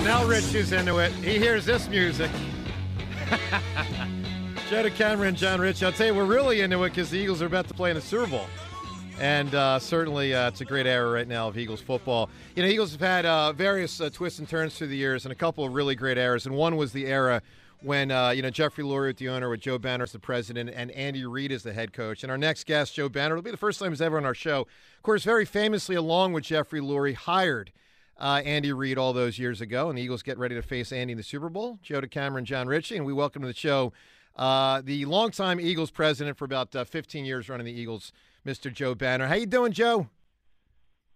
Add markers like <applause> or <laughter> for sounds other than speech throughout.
Now Rich is into it. He hears this music. <laughs> Joe Cameron, John Rich. I'll tell you, we're really into it because the Eagles are about to play in the Super Bowl. And uh, certainly, uh, it's a great era right now of Eagles football. You know, Eagles have had uh, various uh, twists and turns through the years, and a couple of really great eras. And one was the era when uh, you know Jeffrey Lurie the owner, with Joe Banner as the president, and Andy Reid as the head coach. And our next guest, Joe Banner, will be the first time he's ever on our show. Of course, very famously, along with Jeffrey Lurie, hired uh, Andy Reid all those years ago, and the Eagles get ready to face Andy in the Super Bowl. Joe DeCamara, John Ritchie, and we welcome to the show uh, the longtime Eagles president for about uh, 15 years running the Eagles, Mr. Joe Banner. How you doing, Joe?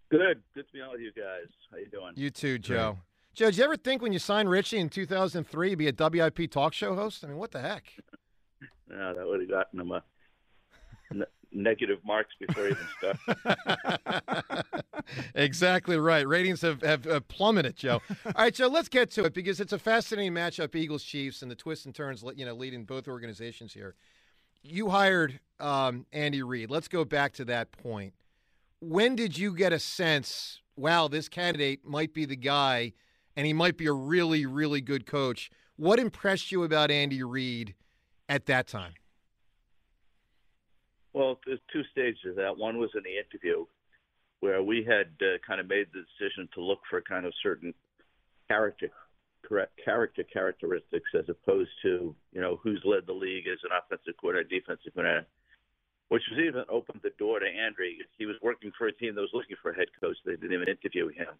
Good. Good to be on with you guys. How you doing? You too, Joe. Great. Joe, did you ever think when you signed Richie in 2003 to be a WIP talk show host? I mean, what the heck? <laughs> no, that would have gotten him a negative marks before even started. <laughs> exactly right. Ratings have, have, have, plummeted, Joe. All right, Joe, let's get to it because it's a fascinating matchup, Eagles Chiefs, and the twists and turns, you know, leading both organizations here. You hired um, Andy Reid. Let's go back to that point. When did you get a sense, wow, this candidate might be the guy, and he might be a really, really good coach? What impressed you about Andy Reid at that time? Well, there's two stages of that. One was in the interview where we had uh, kind of made the decision to look for kind of certain character correct character characteristics as opposed to you know who's led the league as an offensive coordinator, defensive coordinator, which was even opened the door to Andrew. He was working for a team that was looking for a head coach. They didn't even interview him.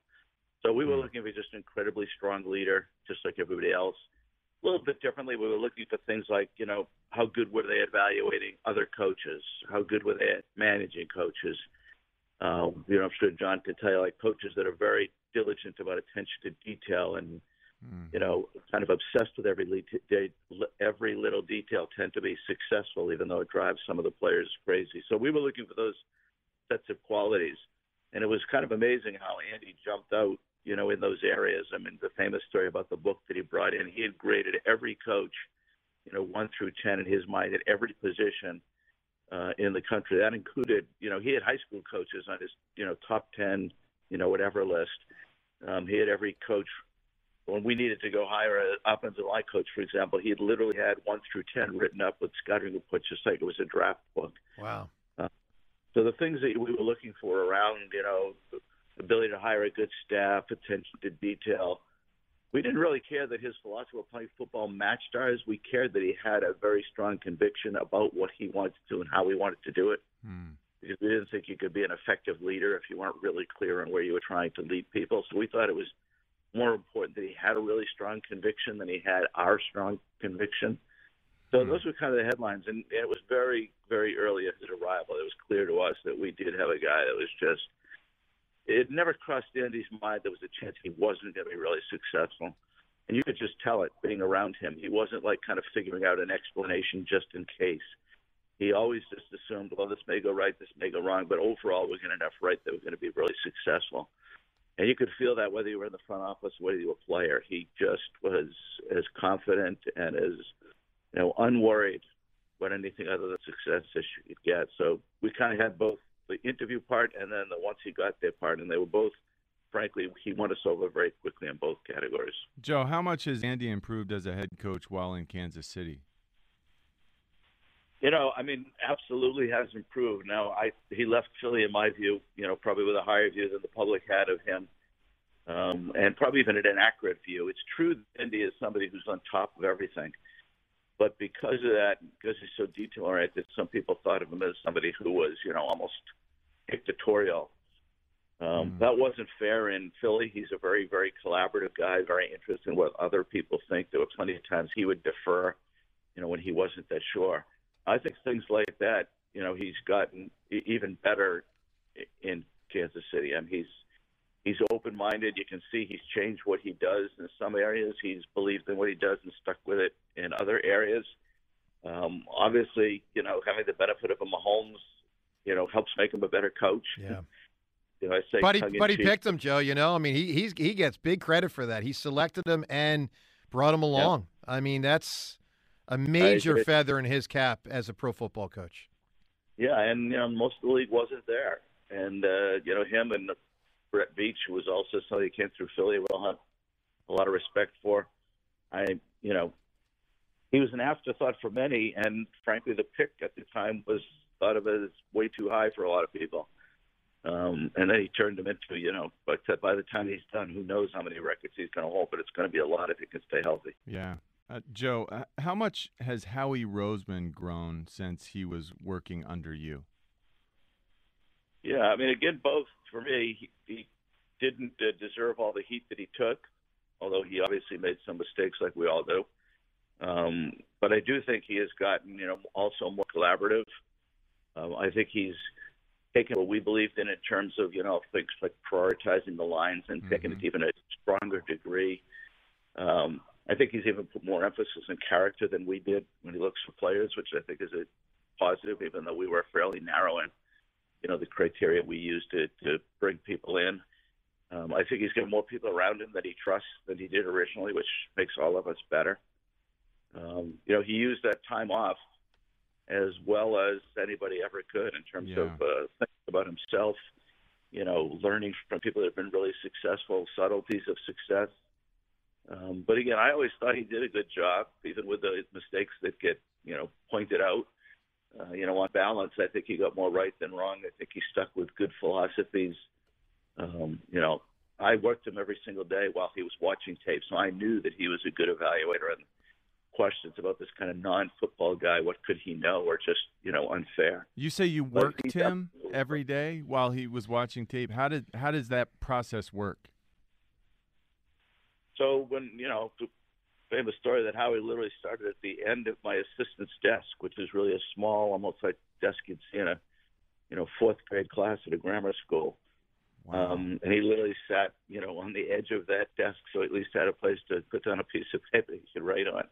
So we were hmm. looking for just an incredibly strong leader, just like everybody else a little bit differently. We were looking for things like, you know, how good were they evaluating other coaches? How good were they at managing coaches? Um, you know, I'm sure John could tell you, like coaches that are very diligent about attention to detail and, mm. you know, kind of obsessed with every le- every little detail tend to be successful, even though it drives some of the players crazy. So we were looking for those sets of qualities, and it was kind of amazing how Andy jumped out you know, in those areas. I mean, the famous story about the book that he brought in, he had graded every coach, you know, one through 10 in his mind at every position uh, in the country. That included, you know, he had high school coaches on his, you know, top 10, you know, whatever list. Um, he had every coach. When we needed to go hire an offensive line coach, for example, he had literally had one through 10 written up with scouting reports, just like it was a draft book. Wow. Uh, so the things that we were looking for around, you know, ability to hire a good staff, attention to detail. We didn't really care that his philosophy of playing football matched ours. We cared that he had a very strong conviction about what he wanted to do and how he wanted to do it. Hmm. Because we didn't think you could be an effective leader if you weren't really clear on where you were trying to lead people. So we thought it was more important that he had a really strong conviction than he had our strong conviction. So hmm. those were kind of the headlines, and it was very, very early at his arrival. It was clear to us that we did have a guy that was just it never crossed Andy's mind there was a chance he wasn't going to be really successful. And you could just tell it being around him. He wasn't like kind of figuring out an explanation just in case. He always just assumed, well, this may go right, this may go wrong, but overall we're going to enough right that we're going to be really successful. And you could feel that whether you were in the front office, whether you were a player. He just was as confident and as you know unworried about anything other than success as you could get. So we kind of had both the interview part and then the once he got there part, and they were both. Frankly, he won us over very quickly in both categories. Joe, how much has Andy improved as a head coach while in Kansas City? You know, I mean, absolutely has improved. Now, I he left Philly, in my view, you know, probably with a higher view than the public had of him, um, and probably even an inaccurate view. It's true that Andy is somebody who's on top of everything. But because of that, because he's so detail oriented, some people thought of him as somebody who was, you know, almost dictatorial. Um, mm. That wasn't fair in Philly. He's a very, very collaborative guy, very interested in what other people think. There were plenty of times he would defer, you know, when he wasn't that sure. I think things like that, you know, he's gotten even better in Kansas City. I mean, he's he's open-minded. You can see he's changed what he does in some areas. He's believed in what he does and stuck with it in other areas. Um, obviously, you know, having the benefit of a Mahomes, you know, helps make him a better coach. Yeah. <laughs> you know, I say but he, but he picked him, Joe. You know, I mean, he he's he gets big credit for that. He selected him and brought him along. Yeah. I mean, that's a major feather in his cap as a pro football coach. Yeah, and you know, most of the league wasn't there, and uh, you know, him and Brett who was also somebody who came through Philly. We'll have a lot of respect for. I, you know, he was an afterthought for many, and frankly, the pick at the time was thought of as way too high for a lot of people. Um, and then he turned him into, you know, but by the time he's done, who knows how many records he's going to hold, but it's going to be a lot if he can stay healthy. Yeah. Uh, Joe, uh, how much has Howie Roseman grown since he was working under you? Yeah, I mean, again, both for me, he, he didn't uh, deserve all the heat that he took, although he obviously made some mistakes like we all do. Um, but I do think he has gotten, you know, also more collaborative. Um, I think he's taken what we believed in in terms of, you know, things like prioritizing the lines and mm-hmm. taking it even a stronger degree. Um, I think he's even put more emphasis on character than we did when he looks for players, which I think is a positive, even though we were fairly narrow in, you know, the criteria we use to, to bring people in. Um, I think he's got more people around him that he trusts than he did originally, which makes all of us better. Um, you know, he used that time off as well as anybody ever could in terms yeah. of uh, thinking about himself, you know, learning from people that have been really successful, subtleties of success. Um, but again, I always thought he did a good job, even with the mistakes that get, you know, pointed out. Uh, you know, on balance, I think he got more right than wrong. I think he stuck with good philosophies. Um, you know, I worked him every single day while he was watching tape, so I knew that he was a good evaluator. And questions about this kind of non-football guy. What could he know, or just you know unfair? You say you worked him every day while he was watching tape. How did how does that process work? So when you know famous story that Howie literally started at the end of my assistant's desk, which is really a small, almost like desk you'd see in a you know fourth grade class at a grammar school. Wow. Um, and he literally sat, you know, on the edge of that desk, so at least had a place to put down a piece of paper he could write on.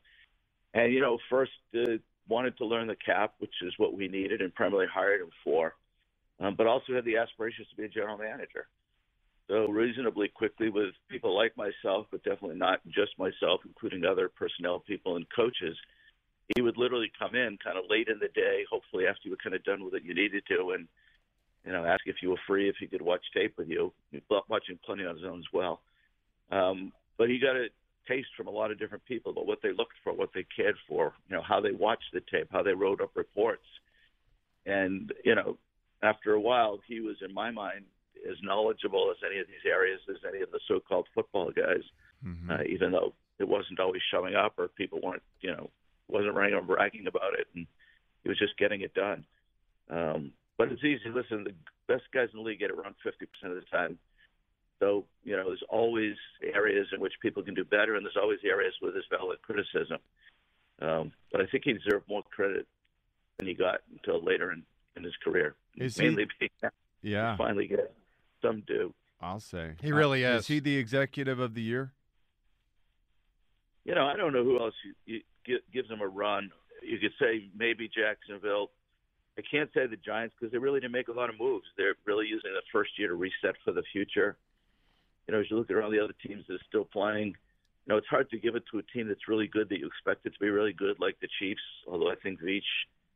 And you know, first uh, wanted to learn the cap, which is what we needed, and primarily hired him for. Um, but also had the aspirations to be a general manager. So reasonably quickly, with people like myself, but definitely not just myself, including other personnel people and coaches, he would literally come in kind of late in the day, hopefully after you were kind of done with what you needed to, and you know, ask if you were free, if he could watch tape with you. Watching plenty on his own as well. Um, but he got a taste from a lot of different people about what they looked for, what they cared for, you know, how they watched the tape, how they wrote up reports. And, you know, after a while, he was, in my mind, as knowledgeable as any of these areas as any of the so called football guys, mm-hmm. uh, even though it wasn't always showing up or people weren't, you know, wasn't running around bragging about it. And he was just getting it done. Um, but it's easy. Listen, the best guys in the league get it around 50% of the time. So, you know, there's always areas in which people can do better, and there's always areas where there's valid criticism. Um, but I think he deserved more credit than he got until later in, in his career. Is Mainly he? Being, yeah. Finally get some due. I'll say. He really uh, is. Is he the executive of the year? You know, I don't know who else you, you, gives him a run. You could say maybe Jacksonville. I can't say the Giants because they really didn't make a lot of moves. They're really using the first year to reset for the future you know, as you look at all the other teams that are still playing, you know, it's hard to give it to a team that's really good that you expect it to be really good, like the Chiefs. Although I think Veach,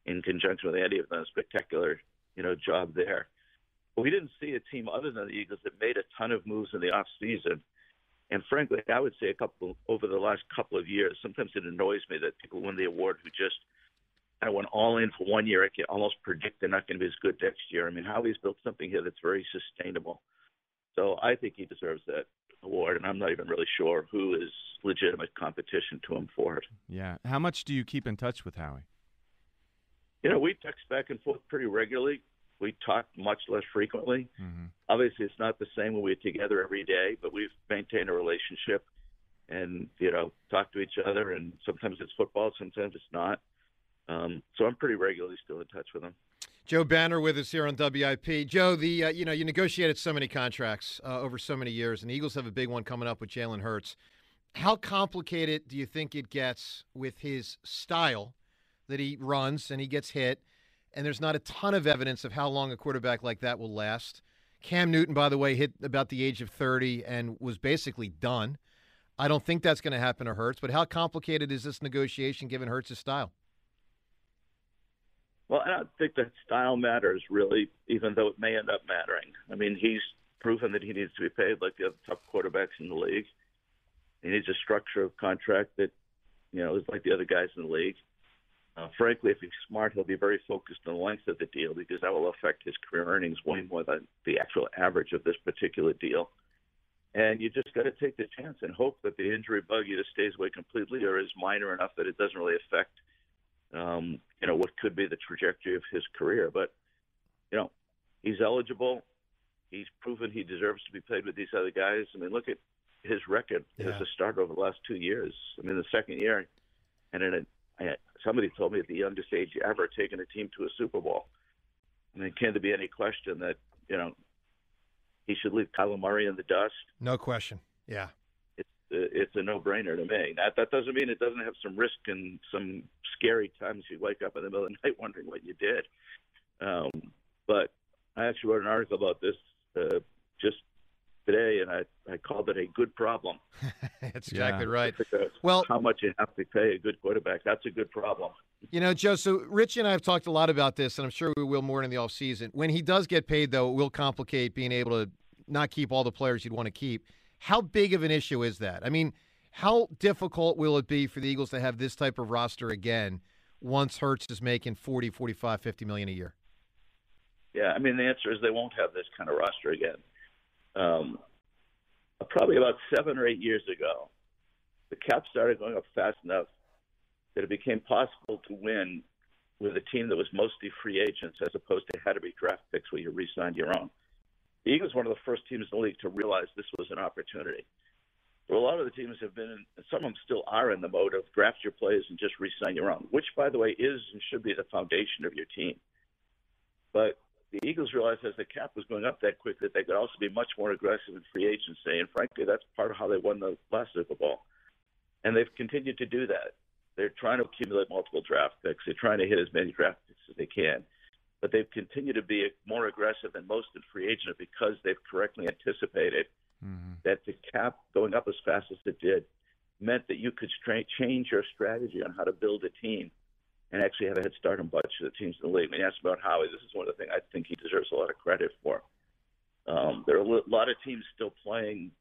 in conjunction with Andy, have done a spectacular, you know, job there. We didn't see a team other than the Eagles that made a ton of moves in the off season. And frankly, I would say a couple over the last couple of years. Sometimes it annoys me that people win the award who just I went all in for one year. I can almost predict they're not going to be as good next year. I mean, Howie's built something here that's very sustainable. So I think he deserves that award, and I'm not even really sure who is legitimate competition to him for it. Yeah. How much do you keep in touch with Howie? You know, we text back and forth pretty regularly. We talk much less frequently. Mm-hmm. Obviously, it's not the same when we're together every day, but we've maintained a relationship and, you know, talk to each other. And sometimes it's football, sometimes it's not. Um, so I'm pretty regularly still in touch with him. Joe Banner with us here on WIP. Joe, the uh, you know you negotiated so many contracts uh, over so many years, and the Eagles have a big one coming up with Jalen Hurts. How complicated do you think it gets with his style that he runs and he gets hit? And there's not a ton of evidence of how long a quarterback like that will last. Cam Newton, by the way, hit about the age of 30 and was basically done. I don't think that's going to happen to Hurts, but how complicated is this negotiation given Hurts' style? Well, I don't think that style matters really, even though it may end up mattering. I mean, he's proven that he needs to be paid like the other top quarterbacks in the league. He needs a structure of contract that, you know, is like the other guys in the league. Uh, frankly, if he's smart, he'll be very focused on the length of the deal because that will affect his career earnings way more than the actual average of this particular deal. And you just got to take the chance and hope that the injury bug either stays away completely or is minor enough that it doesn't really affect, um, you know, what could be the trajectory of his career. But, you know, he's eligible. He's proven he deserves to be played with these other guys. I mean, look at his record Yeah. as a starter over the last two years. I mean, the second year, and in a, somebody told me at the youngest age ever taking a team to a Super Bowl. I mean, can there be any question that you know he should leave Kyler Murray in the dust? No question. Yeah. It's uh, it's a no-brainer to me. That that doesn't mean it doesn't have some risk and some scary times you wake up in the middle of the <laughs> night wondering what you did. Um, but I actually wrote an article about this uh, just today, and I I called it a good problem. <laughs> That's Yeah. exactly right. Well, how much you have to pay a good quarterback. That's a good problem. You know, Joe, so Rich and I have talked a lot about this, and I'm sure we will more in the offseason. When he does get paid, though, it will complicate being able to not keep all the players you'd want to keep. How big of an issue is that? I mean, how difficult will it be for the Eagles to have this type of roster again once Hurts is making 40, 45, 50 million a year? Yeah, I mean the answer is they won't have this kind of roster again. Um, probably about seven or eight years ago, the cap started going up fast enough that it became possible to win with a team that was mostly free agents as opposed to had to be draft picks where you re-signed your own. The Eagles were one of the first teams in the league to realize this was an opportunity. Well, a lot of the teams have been, in, some of them still are in the mode of draft your players and just re-sign your own, which, by the way, is and should be the foundation of your team. But the Eagles realized as the cap was going up that quick that they could also be much more aggressive in free agency, and frankly, that's part of how they won the last Super Bowl. And they've continued to do that. They're trying to accumulate multiple draft picks. They're trying to hit as many draft picks as they can, but they've continued to be more aggressive than most in free agent because they've correctly anticipated Mm-hmm. that the cap going up as fast as it did meant that you could stra- change your strategy on how to build a team and actually have a head start on bunch of the teams in the league. When you asked about Howie, this is one of the things I think he deserves a lot of credit for. Um, there are a lot of teams still playing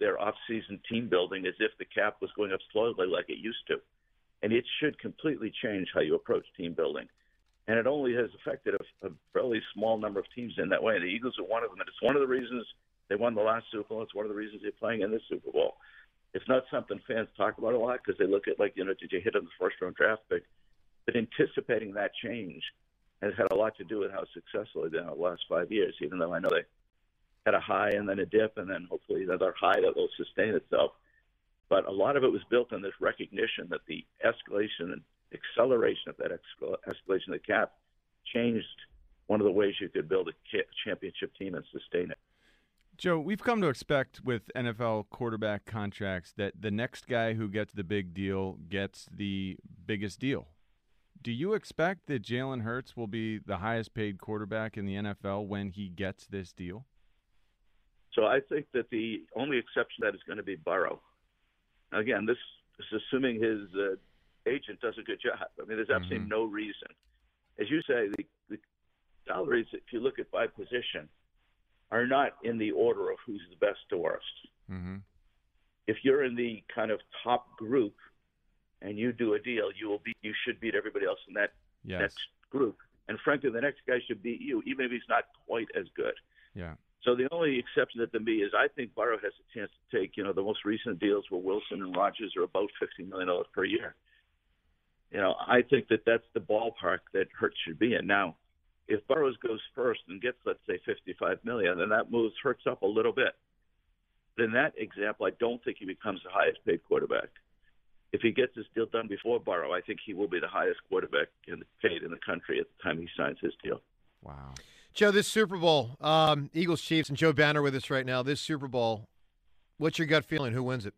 their off-season team building as if the cap was going up slowly like it used to, and it should completely change how you approach team building. And it only has affected a, a fairly small number of teams in that way. The Eagles are one of them, and it's one of the reasons they won the last Super Bowl. It's one of the reasons they're playing in this Super Bowl. It's not something fans talk about a lot because they look at like, you know, did you hit on the first round draft pick? But anticipating that change has had a lot to do with how successful they've been in the last five years. Even though I know they had a high and then a dip, and then hopefully another high that will sustain itself. But a lot of it was built on this recognition that the escalation and acceleration of that escalation of the cap changed one of the ways you could build a championship team and sustain it. Joe, we've come to expect with NFL quarterback contracts that the next guy who gets the big deal gets the biggest deal. Do you expect that Jalen Hurts will be the highest paid quarterback in the NFL when he gets this deal? So I think that the only exception to that is going to be Burrow. Again, this is assuming his uh, agent does a good job. I mean, there's absolutely Mhm. no reason. As you say, the, the salaries, if you look at by position, are not in the order of who's the best to worst. Mm-hmm. If you're in the kind of top group and you do a deal, you will be you should beat everybody else in that Yes. next group. And frankly, the next guy should beat you, even if he's not quite as good. Yeah. So the only exception that to me is I think Burrow has a chance to take, you know, the most recent deals where Wilson and Rodgers are about fifty million dollars per year. You know, I think that that's the ballpark that Hurts should be in. Now, if Burrows goes first and gets, let's say, fifty-five million, then that moves Hurts up a little bit. But in that example, I don't think he becomes the highest paid quarterback. If he gets his deal done before Burrow, I think he will be the highest quarterback in paid in the country at the time he signs his deal. Wow. Joe, this Super Bowl, um, Eagles Chiefs, and Joe Banner with us right now. This Super Bowl, what's your gut feeling? Who wins it?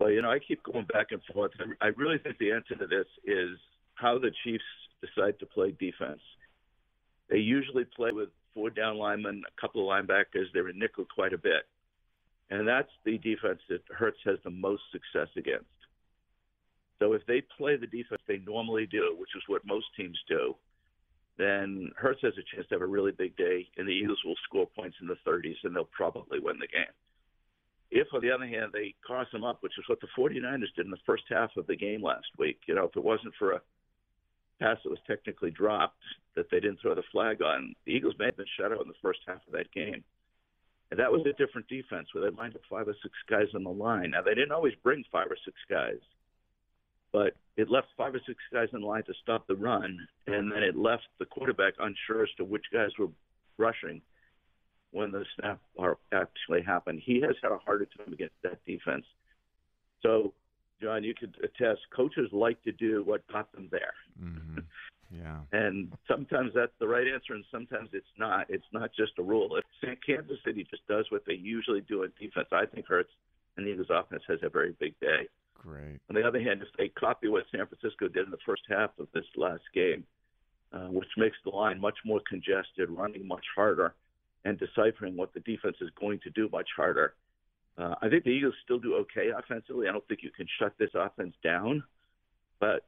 Well, you know, I keep going back and forth. I I really think the answer to this is how the Chiefs decide to play defense. They usually play with four down linemen, a couple of linebackers. They're in nickel quite a bit. And that's the defense that Hurts has the most success against. So if they play the defense they normally do, which is what most teams do, then Hurts has a chance to have a really big day, and the Eagles will score points in the 30s, and they'll probably win the game. if, on the other hand, they cross them up, which is what the 49ers did in the first half of the game last week, you know, if it wasn't for a pass that was technically dropped that they didn't throw the flag on, the Eagles may have been shut out in the first half of that game. And that was a different defense where they lined up five or six guys on the line. Now, they didn't always bring five or six guys, but it left five or six guys in line to stop the run, and then it left the quarterback unsure as to which guys were rushing when the snap actually happened. He has had a harder time against that defense. So, John, you could attest, coaches like to do what got them there. Mm-hmm. <laughs> Yeah. And sometimes that's the right answer, and sometimes it's not. It's not just a rule. If Kansas City just does what they usually do in defense, I think Hurts and the Eagles' offense has a very big day. Great. On the other hand, if they copy what San Francisco did in the first half of this last game, uh, which makes the line much more congested, running much harder, and deciphering what the defense is going to do much harder. Uh, I think the Eagles still do okay offensively. I don't think you can shut this offense down, but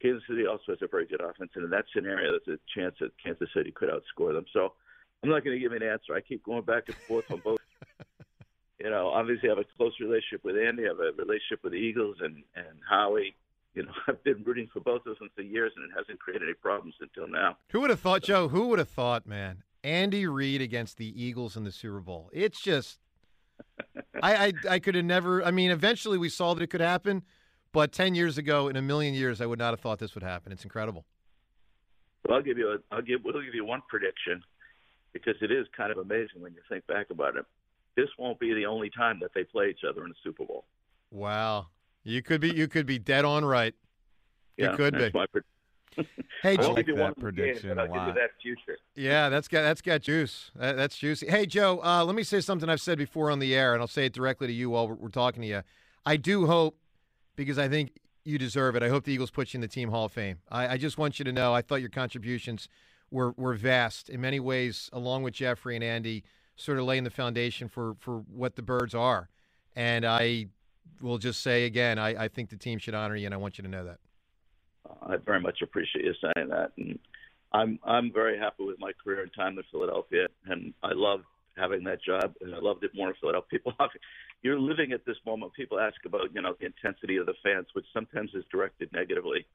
Kansas City also has a very good offense, and in that scenario, there's a chance that Kansas City could outscore them. So I'm not going to give an answer. I keep going back and forth on both. <laughs> you know, obviously, I have a close relationship with Andy. I have a relationship with the Eagles and and Howie. You know, <laughs> I've been rooting for both of them for years, and it hasn't created any problems until now. Who would have thought, Joe? Who would have thought, man? Andy Reid against the Eagles in the Super Bowl. It's just, I, I, I could have never. I mean, eventually we saw that it could happen, but ten years ago, in a million years, I would not have thought this would happen. It's incredible. Well, I'll give you a, I'll give, we'll give you one prediction because it is kind of amazing when you think back about it. This won't be the only time that they play each other in the Super Bowl. Wow, you could be, you could be dead on right. Yeah, you could that's be. My pre- <laughs> Hey, I Joe, won't like give you that one game, prediction but a I'll give lot. you that future. Yeah, that's got that's got juice. That, that's juicy. Hey, Joe, uh, let me say something I've said before on the air, and I'll say it directly to you while we're, we're talking to you. I do hope, because I think you deserve it. I hope the Eagles put you in the Team Hall of Fame. I, I just want you to know I thought your contributions were were vast in many ways, along with Jeffrey and Andy, sort of laying the foundation for for what the Birds are. And I will just say again, I, I think the team should honor you, and I want you to know that. I very much appreciate you saying that, and I'm I'm very happy with my career and time in Philadelphia, and I love having that job, and I loved it more in Philadelphia. People, <laughs> you're living at this moment. People ask about you know the intensity of the fans, which sometimes is directed negatively.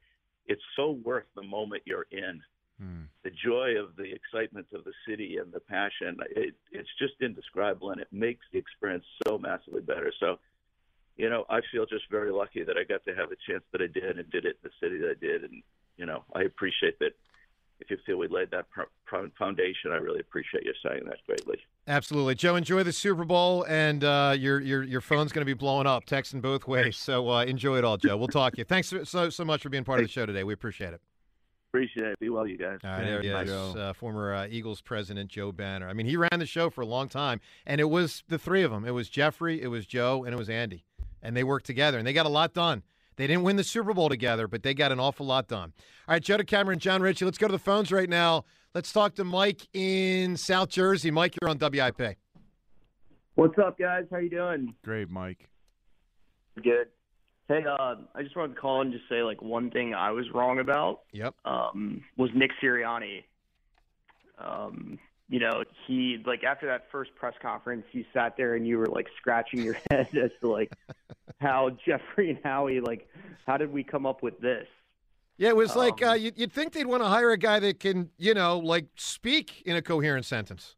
It's so worth the moment you're in. Hmm. The joy of the excitement of the city and the passion, it, it's just indescribable, and it makes the experience so massively better. So, you know, I feel just very lucky that I got to have the chance that I did and did it in the city that I did. And, you know, I appreciate that. If you feel we laid that foundation, I really appreciate you saying that greatly. Absolutely, Joe. Enjoy the Super Bowl, and uh, your your your phone's going to be blowing up, texting both ways. So uh, enjoy it all, Joe. We'll talk to you. Thanks so- so much for being part of the show today. We appreciate it. Appreciate it. Be well, you guys. All right, there is, uh, former uh, Eagles president Joe Banner. I mean, he ran the show for a long time, and it was the three of them. It was Jeffrey, it was Joe, and it was Andy, and they worked together, and they got a lot done. They didn't win the Super Bowl together, but they got an awful lot done. All right, Joe DeCamara and John Ritchie, let's go to the phones right now. Let's talk to Mike in South Jersey. Mike, you're on WIP. What's up, guys? How you doing? Great, Mike. Good. Hey, uh, I just wanted to call and just say like one thing I was wrong about Yep. um, was Nick Sirianni. Um, you know, he like after that first press conference, you sat there and you were like scratching your <laughs> head as to like how Jeffrey and Howie like how did we come up with this? Yeah, it was like Um, uh, you'd, you'd think they'd want to hire a guy that can, you know, like speak in a coherent sentence.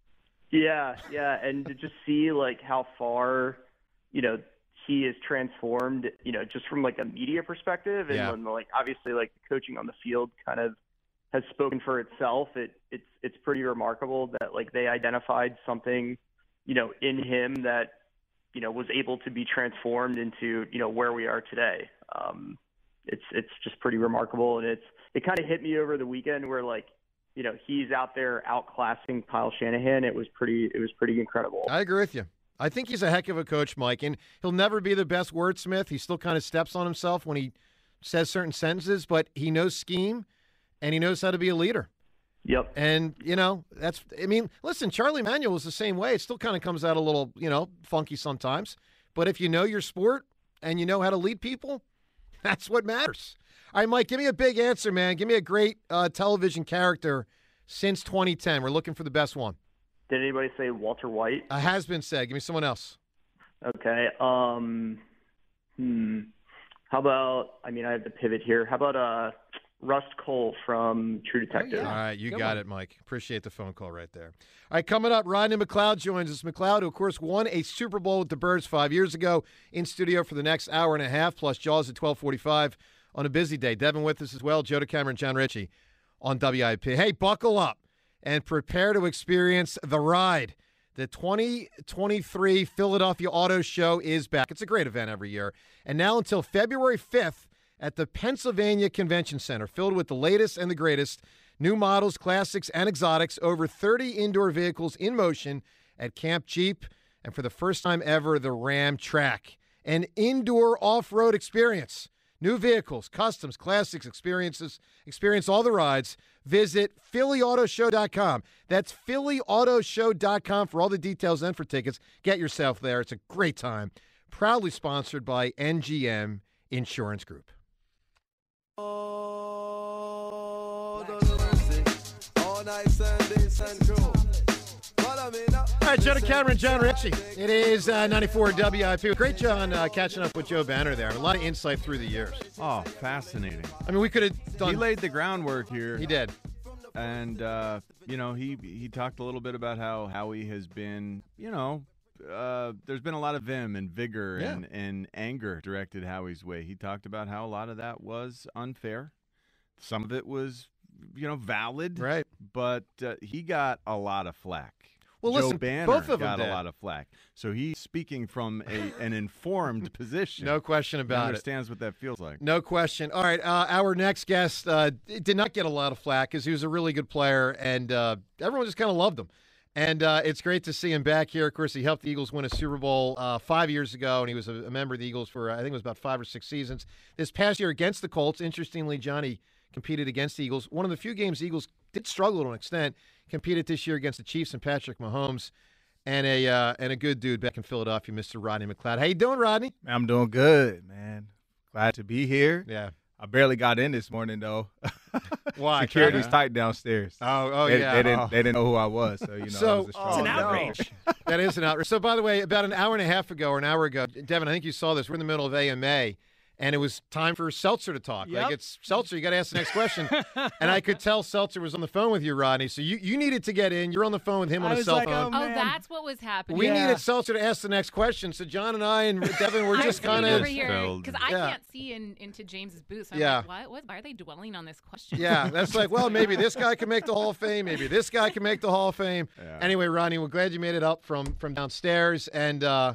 Yeah, yeah, and to just see like how far, you know, he is transformed, you know, just from like a media perspective, and Yeah. when like obviously like the coaching on the field kind of has spoken for itself. It it's it's pretty remarkable that like they identified something, you know, in him that, you know, was able to be transformed into you know where we are today. Um, it's it's just pretty remarkable, and it's it kind of hit me over the weekend where like you know he's out there outclassing Kyle Shanahan. It was pretty it was pretty incredible. I agree with you. I think he's a heck of a coach, Mike, and he'll never be the best wordsmith. He still kind of steps on himself when he says certain sentences, but he knows scheme and he knows how to be a leader. Yep. And, you know, that's, I mean, listen, Charlie Manuel was the same way. It still kind of comes out a little, you know, funky sometimes. But if you know your sport and you know how to lead people, <laughs> that's what matters. All right, Mike, give me a big answer, man. Give me a great uh, television character since 2010. We're looking for the best one. Did anybody say Walter White? Uh, has been said. Give me someone else. Okay. Um. Hmm. How about? I mean, I have to pivot here. How about uh, Rust Cohle from True oh, Detective? All right, you Good got one. it, Mike. Appreciate the phone call right there. All right, coming up, Rodney McLeod joins us. McLeod, who of course won a Super Bowl with the Birds five years ago, in studio for the next hour and a half, plus Jaws at twelve forty-five on a busy day. Devin with us as well. Joe DeCamara, John Ritchie on WIP. Hey, buckle up and prepare to experience the ride. The 2023 Philadelphia Auto Show is back. It's a great event every year. And now until February 5th at the Pennsylvania Convention Center, filled with the latest and the greatest new models, classics, and exotics, over 30 indoor vehicles in motion at Camp Jeep, and for the first time ever, the Ram Track. An indoor off road experience. New vehicles, customs, classics, experiences. Experience all the rides. Visit PhillyAutoShow.com. That's PhillyAutoShow.com for all the details and for tickets. Get yourself there. It's a great time. Proudly sponsored by NGM Insurance Group. All right, Joe Cameron, John Ritchie. It is uh, 94 WIP. Great, John, uh, catching up with Joe Banner there. A lot of insight through the years. Oh, fascinating. I mean, we could have done. He laid the groundwork here. He did. and uh, you know he he talked a little bit about how Howie has been you know uh, there's been a lot of vim and vigor Yeah. and, and anger directed Howie's way. He talked about how a lot of that was unfair. Some of it was you know valid, Right. But uh, he got a lot of flack. Well, Joe listen, Banner both of them got did. a lot of flack. So he's speaking from a, an informed <laughs> position. No question he about it. understands what that feels like. No question. All right, uh, our next guest uh, did not get a lot of flack because he was a really good player, and uh, everyone just kind of loved him. And uh, it's great to see him back here. Of course, he helped the Eagles win a Super Bowl uh, five years ago, and he was a, a member of the Eagles for I think it was about five or six seasons. This past year against the Colts, interestingly, Johnny competed against the Eagles. One of the few games the Eagles did struggle to an extent. Competed this year against the Chiefs and Patrick Mahomes, and a uh, and a good dude back in Philadelphia, Mr. Rodney McLeod. How you doing, Rodney? I'm doing good, man. Glad to be here. Yeah. I barely got in this morning though. <laughs> Why? Security's tight downstairs. Oh, oh they, yeah. they didn't. Oh. They didn't know who I was, so you know. So- it was a Oh, no. outrage. <laughs> That is an outrage. So, by the way, about an hour and a half ago or an hour ago, Devin, I think you saw this. We're in the middle of AMA, and it was time for Seltzer to talk. Like, it's Seltzer, you got to ask the next question. <laughs> and I could tell Seltzer was on the phone with you, Rodney. So, you, you needed to get in. You're on the phone with him on I a was cell like, phone. oh, Oh, that's what was happening. we Yeah. needed Seltzer to ask the next question. So, John and I and Devin were <laughs> I'm just sitting kind over of. here because I Yeah. can't see in, into James's booth. So I'm Yeah. like, what? what? Why are they dwelling on this question? Yeah, <laughs> that's like, well, maybe this guy can make the Hall of Fame. Maybe this guy can make the Hall of Fame. Yeah. Anyway, Rodney, we're glad you made it up from from downstairs. And uh,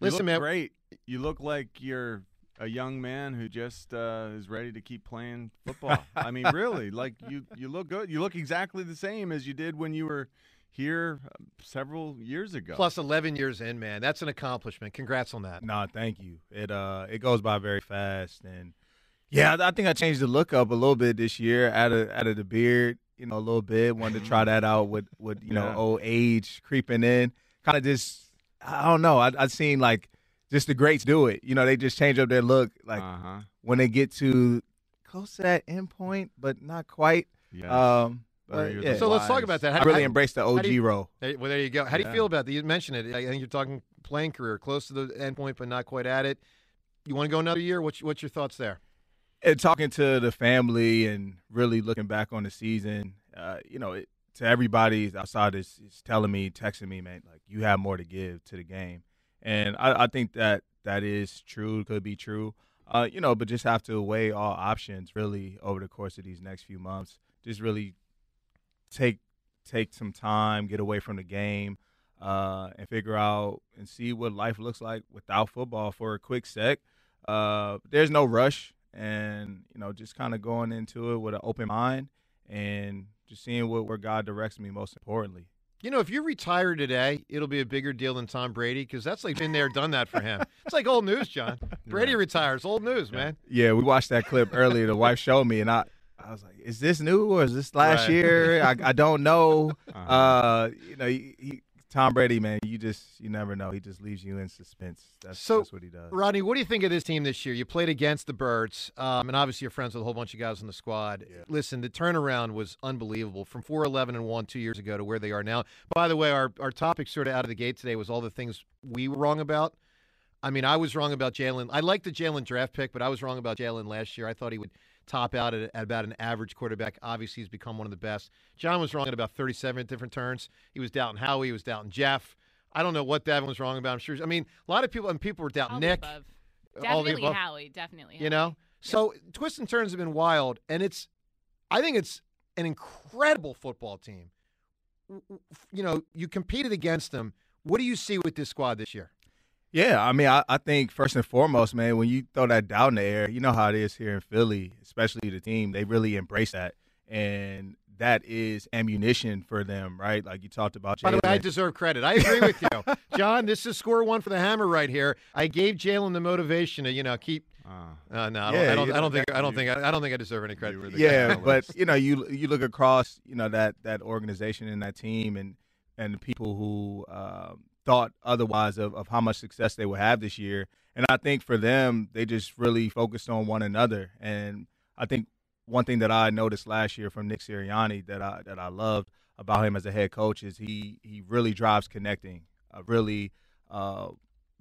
You listen, look man, great. You look like you're a young man who just uh, is ready to keep playing football. <laughs> I mean, really, like you, you look good. You look exactly the same as you did when you were here uh, several years ago. plus 11 years in, man. That's an accomplishment. Congrats on that. No, thank you. It uh, it goes by very fast, and yeah, I I think I changed the look up a little bit this year. Added added the beard, you know, a little bit. Wanted to try that out with with you know <laughs> old age creeping in. Kind of just, I don't know. I I seen like just the greats do it. You know, they just change up their look like uh huh. when they get to close to that end point, but not quite. Yes. Um, but yeah. So let's talk about that. How I really how- embraced the OG you- role. There, well, there you go. How do you feel about that? You mentioned it. I think you're talking playing career, close to the end point, but not quite at it. You want to go another year? What's, what's your thoughts there? and talking to the family and really looking back on the season, uh, you know, it, to everybody outside is, is telling me, texting me, man, like you have more to give to the game, and I, I think that that is true, could be true, uh, you know, but just have to weigh all options really over the course of these next few months. Just really take take some time, get away from the game, uh, and figure out and see what life looks like without football for a quick sec. Uh, there's no rush, and you know, just kind of going into it with an open mind and just seeing what where God directs me. Most importantly, You know, if you retire today, it'll be a bigger deal than Tom Brady because that's like been there, done that for him. It's like old news, John. <laughs> Brady retires, old news, man. yeah, we watched that clip earlier. The wife showed me, and I. I was like, "Is this new or is this last Right. year? I, I don't know." <laughs> Uh-huh. Uh, you know, he, he, Tom Brady, man, you just you never know. He just leaves you in suspense. That's, So, that's what he does. Rodney, what do you think of this team this year? You played against the Birds, um, and obviously you're friends with a whole bunch of guys on the squad. Listen, the turnaround was unbelievable from 4 11 and 1 two years ago to where they are now. By the way, our, our topic sort of out of the gate today was all the things we were wrong about I mean, I was wrong about Jalen. I like the Jalen draft pick, but I was wrong about Jalen last year. I thought he would top out at, at, about an average quarterback. Obviously, he's become one of the best. John was wrong at about 37 different turns. He was doubting Howie. He was doubting Jeff. I don't know what Devin was wrong about. I'm sure. I mean, a lot of people and people were doubting All Nick. above. all the Definitely above. Howie. Definitely. You know, so twists and turns have been wild, and it's. I think it's an incredible football team. You know, you competed against them. What do you see with this squad this year? Yeah, I mean, I, I think first and foremost, man, when you throw that doubt in the air, you know how it is here in Philly, especially the team. They really embrace that, and that is ammunition for them, right? Like you talked about. By the way, I deserve credit. I agree with you, <laughs> John. This is score one for the Hammer right here. I gave Jalen the motivation to you know keep. Ah. Uh, no, I don't, Yeah, I don't, I don't think. I don't think. I, I don't think I deserve any credit. were the yeah, but you know, you you look across, you know that that organization and that team, and and the people who um, thought otherwise of, of how much success they would have this year, and I think for them, they just really focused on one another, and I think one thing that I noticed last year from Nick Sirianni that I that I loved about him as a head coach is he he really drives connecting, uh, really uh,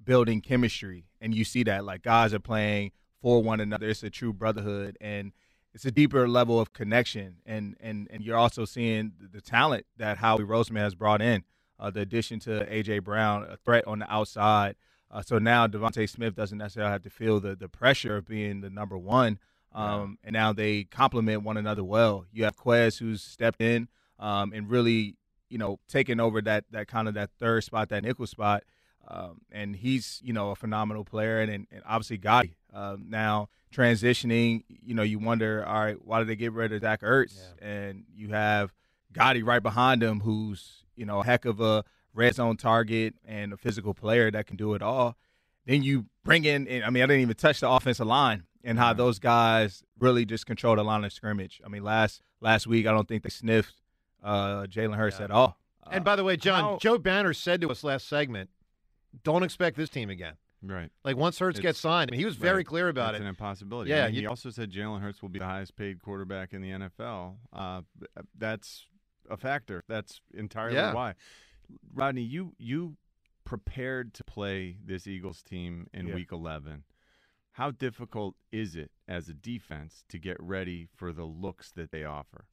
building chemistry, and you see that like guys are playing for one another. It's a true brotherhood, and it's a deeper level of connection, and and and you're also seeing the, talent that Howie Roseman has brought in. Uh, the addition to AJ Brown, a threat on the outside. Uh, so now DeVonta Smith doesn't necessarily have to feel the the pressure of being the number one. Um, And now they complement one another well. You have Quez who's stepped in um, and really, you know, taken over that that kind of that third spot, that nickel spot. Um, and he's, you know, a phenomenal player, and, and, and obviously Gotti. Um, now transitioning, you know, you wonder, all right, why did they get rid of Zach Ertz? And you have Gotti right behind him, who's, you know, a heck of a red zone target and a physical player that can do it all. Then you bring in, and I mean, I didn't even touch the offensive line and how those guys really just control the line of scrimmage. I mean, last last week, I don't think they sniffed uh, Jalen Hurts Yeah. at all. And by the way, John, how- Joe Banner said to us last segment, "Don't expect this team again." Right. Like once Hurts It's- gets signed, I mean, he was very Right. clear about It's it. It's an impossibility. Yeah, I mean, you- he also said Jalen Hurts will be the highest paid quarterback in the NFL. Uh, that's a factor. That's entirely Yeah. why. Rodney, you you prepared to play this Eagles team in Yeah. Week 11. How difficult is it as a defense to get ready for the looks that they offer?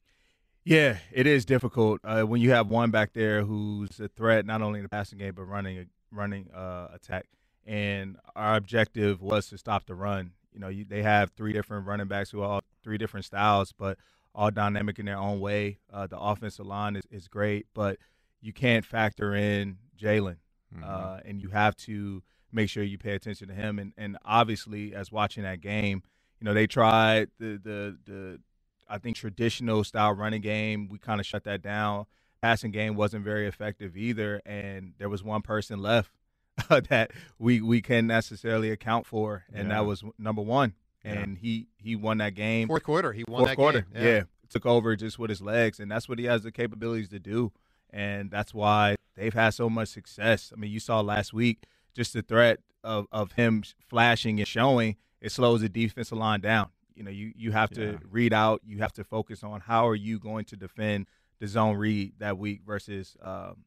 Yeah, it is difficult uh, when you have one back there who's a threat not only in the passing game but running a running uh, attack. And our objective was to stop the run. You know, you, they have three different running backs who are all three different styles, but all dynamic in their own way. Uh, the offensive line is, is great, but you can't factor in Jalen, Mhm. uh, and you have to make sure you pay attention to him. And, and obviously, as watching that game, you know they tried the the the I think traditional style running game. We kind of shut that down. Passing game wasn't very effective either, and there was one person left <laughs> that we we can necessarily account for, and Yeah. that was number one. Yeah. And he he won that game Fourth quarter, he won fourth that quarter. game. Yeah. took over just with his legs, and that's what he has the capabilities to do, and that's why they've had so much success. I mean, you saw last week just the threat of of him flashing and showing it slows the defensive line down. You know, you you have to Yeah. read out. You have to focus on how are you going to defend the zone read that week versus um,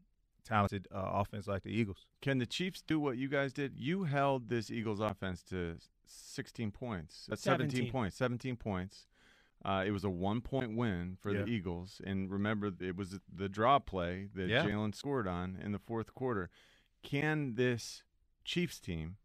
talented uh, offense like the Eagles. Can the Chiefs do what you guys did? You held this Eagles offense to 16 points. That's 17, 17. points. 17 points. Uh, it was a one point win for Yeah. the Eagles. And remember, it was the draw play that Yeah. Jalen scored on in the fourth quarter. Can this Chiefs team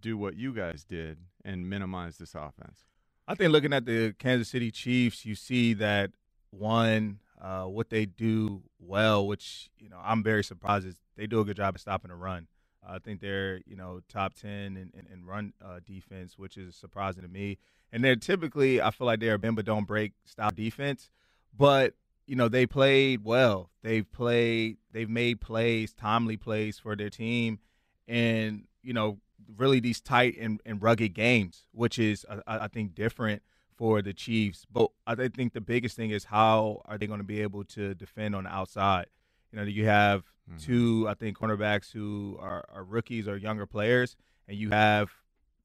do what you guys did and minimize this offense? I think looking at the Kansas City Chiefs, you see that one, uh, what they do well, which you know I'm very surprised is they do a good job of stopping the run. I think they're you know top ten in, in, in run uh, defense, which is surprising to me. And they're typically I feel like they're a bend but don't break style defense, but you know they played well. They've played, they've made plays, timely plays for their team, and you know really these tight and, and rugged games, which is I, I think different for the Chiefs. But I think the biggest thing is how are they going to be able to defend on the outside? You know, you have Mhm. two I think cornerbacks who are, are rookies or younger players, and you have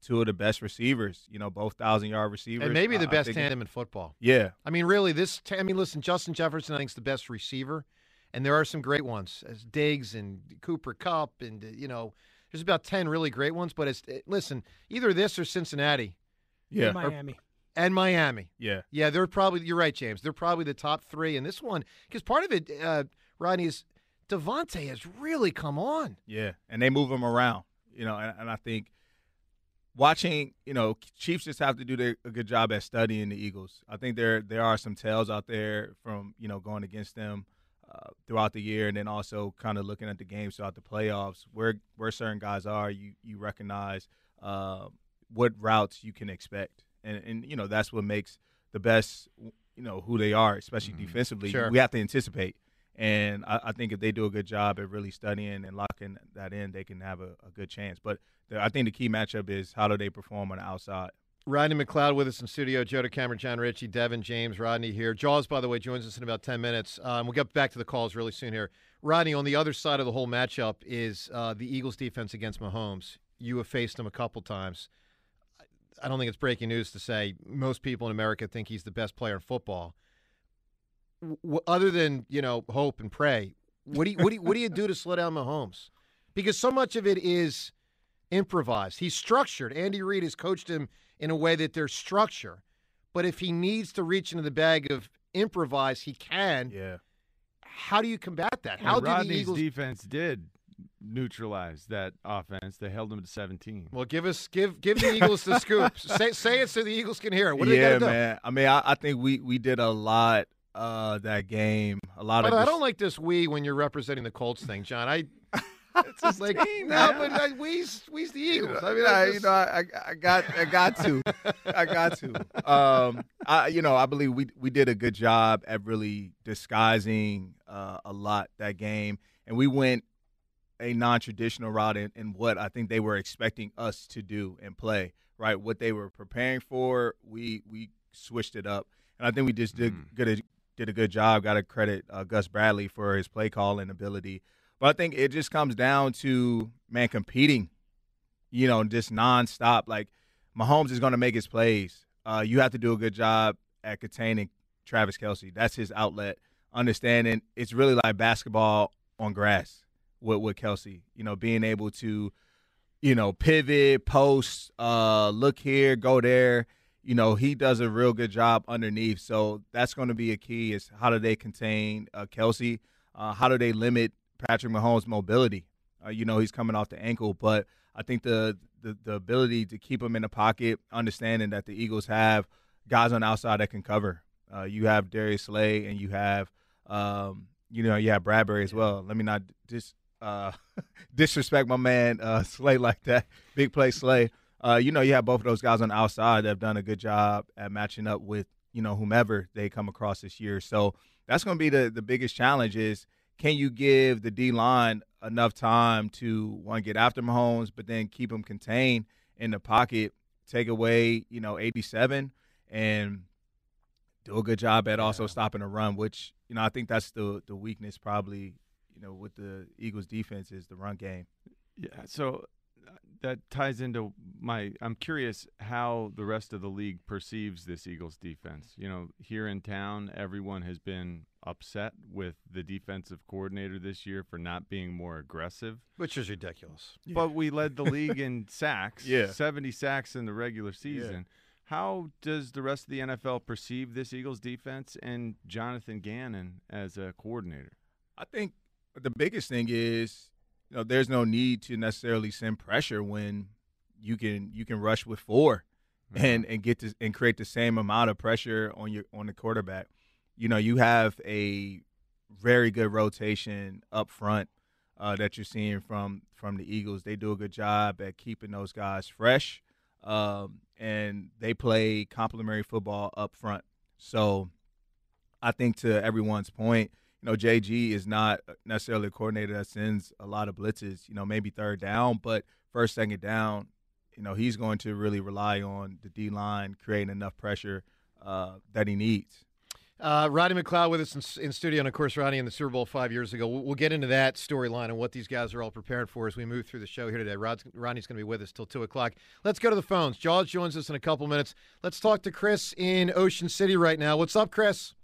two of the best receivers. You know, both thousand yard receivers, and maybe the I best think- tandem in football. Yeah, I mean, really, this. T- I mean, listen, Justin Jefferson, I think, is the best receiver, and there are some great ones, as Diggs and Cooper Kupp, and uh, you know, There's about ten really great ones, but it's it, listen, either this or Cincinnati Yeah, Or, Miami. and Miami. yeah, Yeah, they're probably. You're right, James. They're probably the top three And this one because part of it, uh, Rodney, is DeVonta has really come on. yeah, and they move him around. You know, and, and I think watching, you know, Chiefs just have to do their, a good job at studying the Eagles. I think there there are some tells out there from you know going against them uh, throughout the year, and then also kind of looking at the games throughout the playoffs, where where certain guys are, you you recognize uh, what routes you can expect, and and you know that's what makes the best, you know, who they are, especially defensively. Sure. We have to anticipate. And I, I think if they do a good job at really studying and locking that in, they can have a, a good chance. But the, I think the key matchup is how do they perform on the outside. Rodney McLeod with us in studio. Joe DeCamara, John Ritchie, Devin, James, Rodney here. Jaws, by the way, joins us in about 10 minutes. Um, we'll get back to the calls really soon here. Rodney, on the other side of the whole matchup is uh, the Eagles' defense against Mahomes. You have faced him a couple times. I don't think it's breaking news to say most people in America think he's the best player in football. W- other than you know hope and pray, what do you, what do you, what do you do to slow down Mahomes? Because so much of it is improvised. He's structured. Andy Reid has coached him in a way that there's structure. But if he needs to reach into the bag of improvise, he can. Yeah. How do you combat that? And How do the Rodney's Eagles? defense did neutralize that offense. They held them to 17. well, give us give give the Eagles the scoop. <laughs> say say it so the Eagles can hear it. What do yeah, they got to do? man. I mean, I, I think we we did a lot uh that game. A lot of But of I dis- don't like this we when you're representing the Colts thing, John. I <laughs> it's it's like no, but I, we's we's the Eagles. I mean, I, I you know, I, I got, I got to, I got to. <laughs> Um, I, you know, I believe we we did a good job at really disguising uh, a lot that game, and we went a non-traditional route in, in what I think they were expecting us to do and play. Right, what they were preparing for, we we switched it up, and I think we just did Mm. good did a good job. Got to credit uh, Gus Bradley for his play calling ability. But I think it just comes down to man competing, you know, just nonstop. Like Mahomes is going to make his plays. Uh, you have to do a good job at containing Travis Kelce. That's his outlet. Understanding it's really like basketball on grass with with Kelce. You know, being able to, you know, pivot, post, uh, look here, go there. You know, he does a real good job underneath. So that's going to be a key. Is how do they contain uh, Kelce? Uh, how do they limit Patrick Mahomes' mobility? Uh, you know, he's coming off the ankle, but I think the, the the ability to keep him in the pocket, understanding that the Eagles have guys on the outside that can cover. Uh, you have Darius Slay, and you have, um, you know, you have Bradberry as well. Let me not dis uh, <laughs> disrespect my man uh, Slay like that. Big play Slay. Uh, you know, you have both of those guys on the outside that have done a good job at matching up with you know whomever they come across this year. So that's going to be the the biggest challenge is can you give the D line enough time to one get after Mahomes, but then keep him contained in the pocket, take away you know 87, and do a good job at also stopping the run. Which you know I think that's the the weakness probably you know with the Eagles defense is the run game. Yeah, so that ties into my. I'm curious how the rest of the league perceives this Eagles defense. You know, here in town, everyone has been upset with the defensive coordinator this year for not being more aggressive. which is ridiculous. But we led the <laughs> league in sacks. Yeah. 70 sacks in the regular season. How does the rest of the NFL perceive this Eagles defense and Jonathan Gannon as a coordinator? I think the biggest thing is, you know, there's no need to necessarily send pressure when you can you can rush with 4 and and get to and create the same amount of pressure on your on the quarterback. You know, you have a very good rotation up front uh, that you're seeing from from the Eagles. They do a good job at keeping those guys fresh, um, and they play complementary football up front. So, I think to everyone's point, you know, JG is not necessarily a coordinator that sends a lot of blitzes. You know, maybe third down, but first, second down, you know, he's going to really rely on the D line creating enough pressure uh, that he needs. Uh, Rodney McLeod with us in, in studio, and of course, Rodney in the Super Bowl five years ago. We'll, we'll get into that storyline and what these guys are all preparing for as we move through the show here today. Rod's, Rodney's going to be with us till two o'clock. Let's go to the phones. Jaws joins us in a couple minutes. Let's talk to Chris in Ocean City right now. What's up, Chris?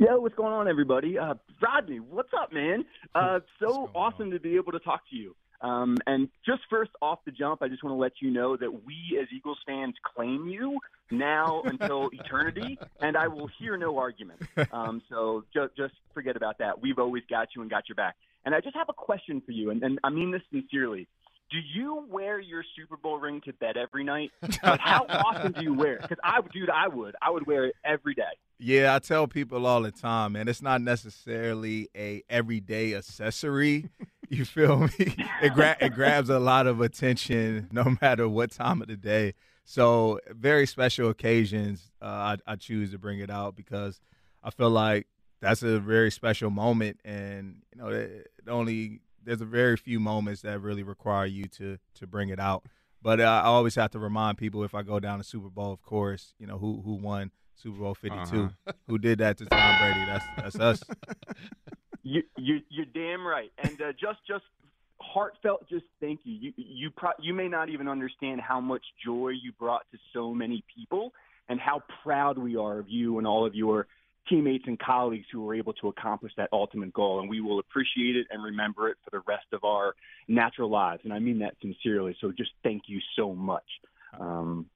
Yo, what's going on, everybody? Uh, Rodney, what's up, man? Uh, so awesome to be able to talk to you. Um, and just first off the jump, I just want to let you know that we as Eagles fans claim you now <laughs> until eternity, and I will hear no argument. Um, so just, just forget about that. We've always got you and got your back. And I just have a question for you, and, and I mean this sincerely. Do you wear your Super Bowl ring to bed every night? <laughs> Like, how often do you wear it? Because I, dude, I would. I would wear it every day. Yeah, I tell people all the time, man. It's not necessarily a everyday accessory. <laughs> You feel me? It, gra- it grabs a lot of attention, no matter what time of the day. So, very special occasions, uh, I, I choose to bring it out because I feel like that's a very special moment, and you know, it, it only there's a very few moments that really require you to to bring it out. But uh, I always have to remind people if I go down to Super Bowl, of course, you know who who won Super Bowl 52, Uh-huh. <laughs> who did that to Tom Brady. That's that's us. <laughs> You, you, you're damn right. And uh, just, just heartfelt, just thank you. You, you, pro- you may not even understand how much joy you brought to so many people, and how proud we are of you and all of your teammates and colleagues who were able to accomplish that ultimate goal. And we will appreciate it and remember it for the rest of our natural lives. And I mean that sincerely. So just thank you so much. Um,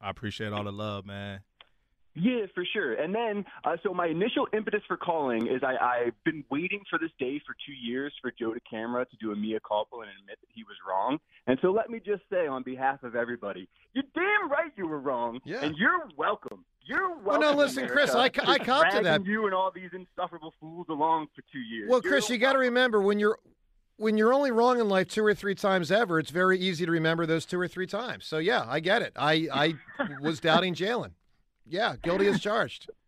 I appreciate all the love, man. Yeah, for sure. And then, uh, so my initial impetus for calling is I, I've been waiting for this day for two years for Joe DeCamara to do a mea culpa and admit that he was wrong. And so let me just say, on behalf of everybody, you're damn right you were wrong, Yeah. and you're welcome. You're welcome. Well, no, listen, America, Chris, I I cop to that. You and all these insufferable fools along for two years. Well, You're Chris, you got to remember when you're when you're only wrong in life two or three times ever, it's very easy to remember those two or three times. So yeah, I get it. I I <laughs> was doubting Jalen. Yeah, guilty as charged. <laughs>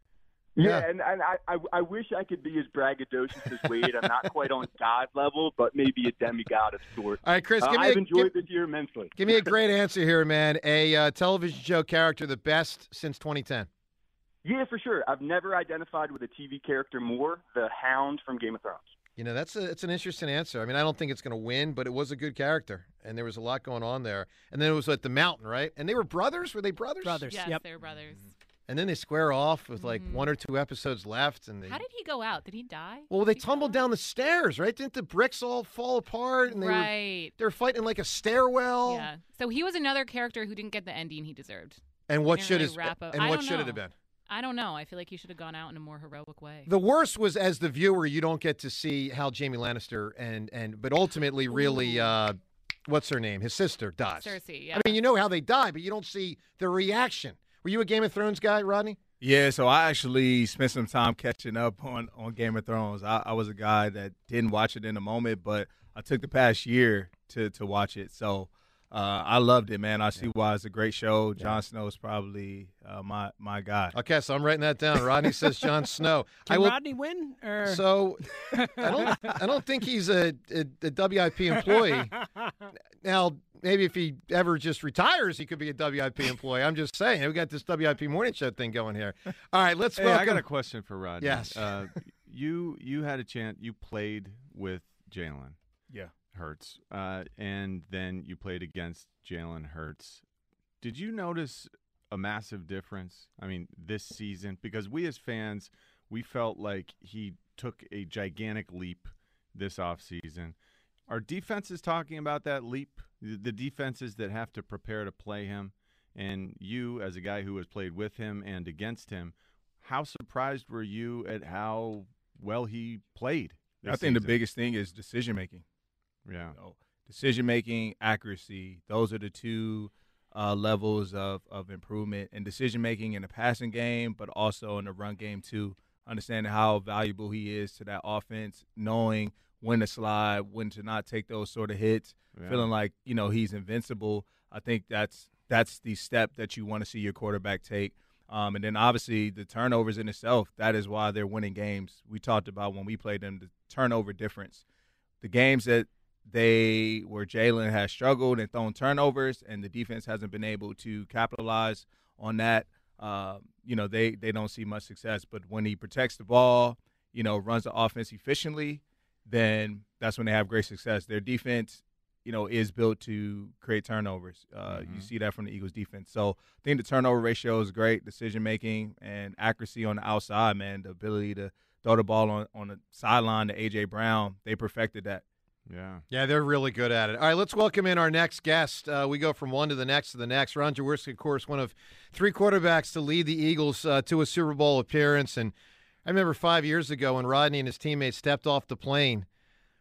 Yeah, Yeah. and, and I, I I wish I could be as braggadocious as Wade. I'm not quite on God level, but maybe a demigod of sorts. All right, Chris, Uh, me I've a, enjoyed give, this year immensely. give me a <laughs> great answer here, man. A uh, television show character the best since 2010. Yeah, for sure. I've never identified with a TV character more. The Hound from Game of Thrones. You know, that's a it's an interesting answer. I mean, I don't think it's going to win, but it was a good character, and there was a lot going on there. And then it was at the mountain, right? And they were brothers. Were they brothers? Brothers. Yes, Yep. they were brothers. And then they square off with like Mhm. one or two episodes left, and they. How did he go out? Did he die? well, they tumbled down the stairs, right? Didn't the bricks all fall apart? And they were right. they were fighting like a stairwell. Yeah. So he was another character who didn't get the ending he deserved. And what should really his wrap up- and I what should it have been? I don't know. I feel like he should have gone out in a more heroic way. The worst was as the viewer, you don't get to see how Jamie Lannister and and but ultimately, really, uh, what's her name? His sister dies. Cersei, yeah. I mean, you know how they die, but you don't see the reaction. Were you a Game of Thrones guy, Rodney? Yeah, so I actually spent some time catching up on, on Game of Thrones. I, I was a guy that didn't watch it in the moment, but I took the past year to, to watch it. So uh, I loved it, man. I see why it's a great show. Jon Snow is probably uh, my my guy. Okay, so I'm writing that down. Rodney says Jon Snow. <laughs> Can I will. Rodney win? Or So I don't. I don't think he's a, a, a WIP employee. Now, maybe if he ever just retires, he could be a WIP employee. I'm just saying. We got this WIP morning show thing going here. All right, let's Hey, welcome. I got a question for Rodney. Yes. Uh, you you had a chance. You played with Jalen Yeah. Hurts, uh, and then you played against Jalen Hurts. Did you notice a massive difference? I mean, this season because we as fans, we felt like he took a gigantic leap this offseason. Are defenses talking about that leap? The defenses that have to prepare to play him, and you as a guy who has played with him and against him, how surprised were you at how well he played? I think the biggest thing is decision making. Yeah. So decision making, accuracy, those are the two uh, levels of, of improvement and decision making in the passing game, but also in the run game too. Understanding how valuable he is to that offense, knowing when to slide, when to not take those sort of hits, Yeah. feeling like you know he's invincible. I think that's that's the step that you want to see your quarterback take. Um, and then obviously the turnovers in itself, that is why they're winning games. We talked about when we played them the turnover difference. The games that they where Jalen has struggled and thrown turnovers, and the defense hasn't been able to capitalize on that. Uh, you know, they they don't see much success. But when he protects the ball, you know, runs the offense efficiently, then that's when they have great success. Their defense, you know, is built to create turnovers. Uh, You Mhm. see that from the Eagles defense. So I think the turnover ratio is great, decision making and accuracy on the outside, man. The ability to throw the ball on, on the sideline to AJ Brown, they perfected that. Yeah. Yeah, they're really good at it. All right, let's welcome in our next guest. Uh, we go from one to the next to the next. Ron Jaworski, of course, one of three quarterbacks to lead the Eagles uh, to a Super Bowl appearance. And I remember five years ago when Rodney and his teammates stepped off the plane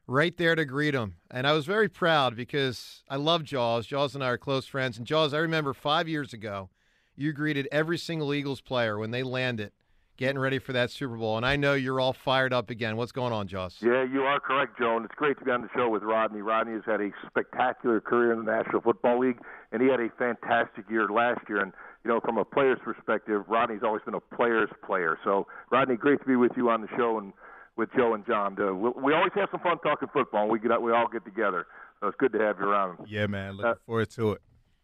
right there to greet him. And I was very proud because I love Jaws. Jaws and I are close friends. And Jaws, I remember five years ago, you greeted every single Eagles player when they landed getting ready for that Super Bowl. And I know you're all fired up again. What's going on, Jaws? Yeah, you are correct, Joe. And it's great to be on the show with Rodney. Rodney has had a spectacular career in the National Football League, and he had a fantastic year last year. And you know, from a player's perspective, Rodney's always been a player's player. So, Rodney, great to be with you on the show and with Joe and John. Uh, we, we always have some fun talking football. We get we all get together. So it's good to have you around. Yeah, man. Looking Uh, forward to it.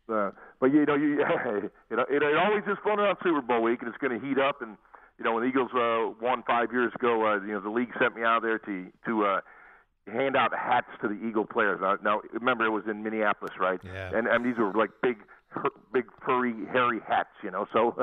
Uh, but you know, you <laughs> you know, it, it always is fun around Super Bowl week, and it's going to heat up. And you know, when the Eagles uh, won five years ago, uh, you know, the league sent me out there to to uh, hand out hats to the Eagle players. Now, now remember, it was in Minneapolis, right? Yeah. And and these were like big, her- big furry, hairy hats, you know. So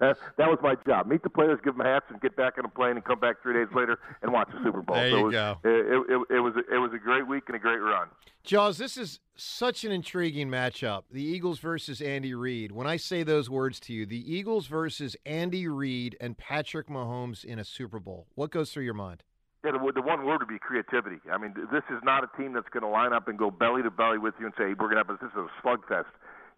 that, <laughs> that was my job: meet the players, give them hats, and get back on a plane and come back three days later and watch the Super Bowl. There so you it was, go. It, it, it was a, it was a great week and a great run. Jaws, this is such an intriguing matchup. The Eagles versus Andy Reid. When I say those words to you, the Eagles versus Andy Reid and Patrick Mahomes in a Super Bowl. What goes through your mind? Yeah, the, the one word would be creativity. I mean, this is not a team that's going to line up and go belly to belly with you and say we're going to have a, this is a slugfest.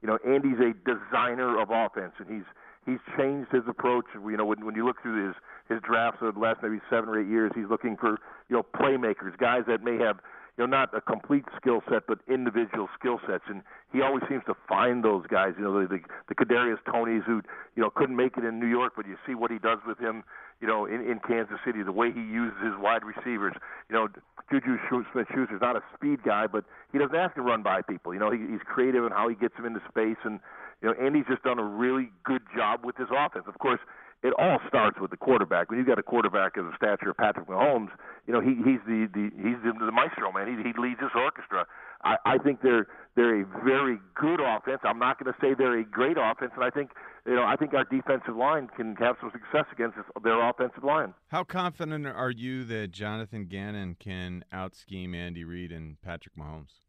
You know, Andy's a designer of offense, and he's he's changed his approach. You know, when when you look through his his drafts of the last maybe seven or eight years, he's looking for you know playmakers, guys that may have you know not a complete skill set but individual skill sets, and he always seems to find those guys. You know, the the, the Kadarius Toneys who you know couldn't make it in New York, but you see what he does with him. You know, in, in Kansas City, the way he uses his wide receivers. You know, Juju Smith-Schuster's not a speed guy, but he doesn't have to run by people. You know, he, he's creative in how he gets them into space, and you know, Andy's just done a really good job with his offense. Of course, it all starts with the quarterback. When you've got a quarterback of the stature of Patrick Mahomes, you know he he's the, the he's the, the maestro man. He he leads this orchestra. I, I think they're they're a very good offense. I'm not going to say they're a great offense, and I think you know I think our defensive line can have some success against this, their offensive line. How confident are you that Jonathan Gannon can out scheme Andy Reid and Patrick Mahomes?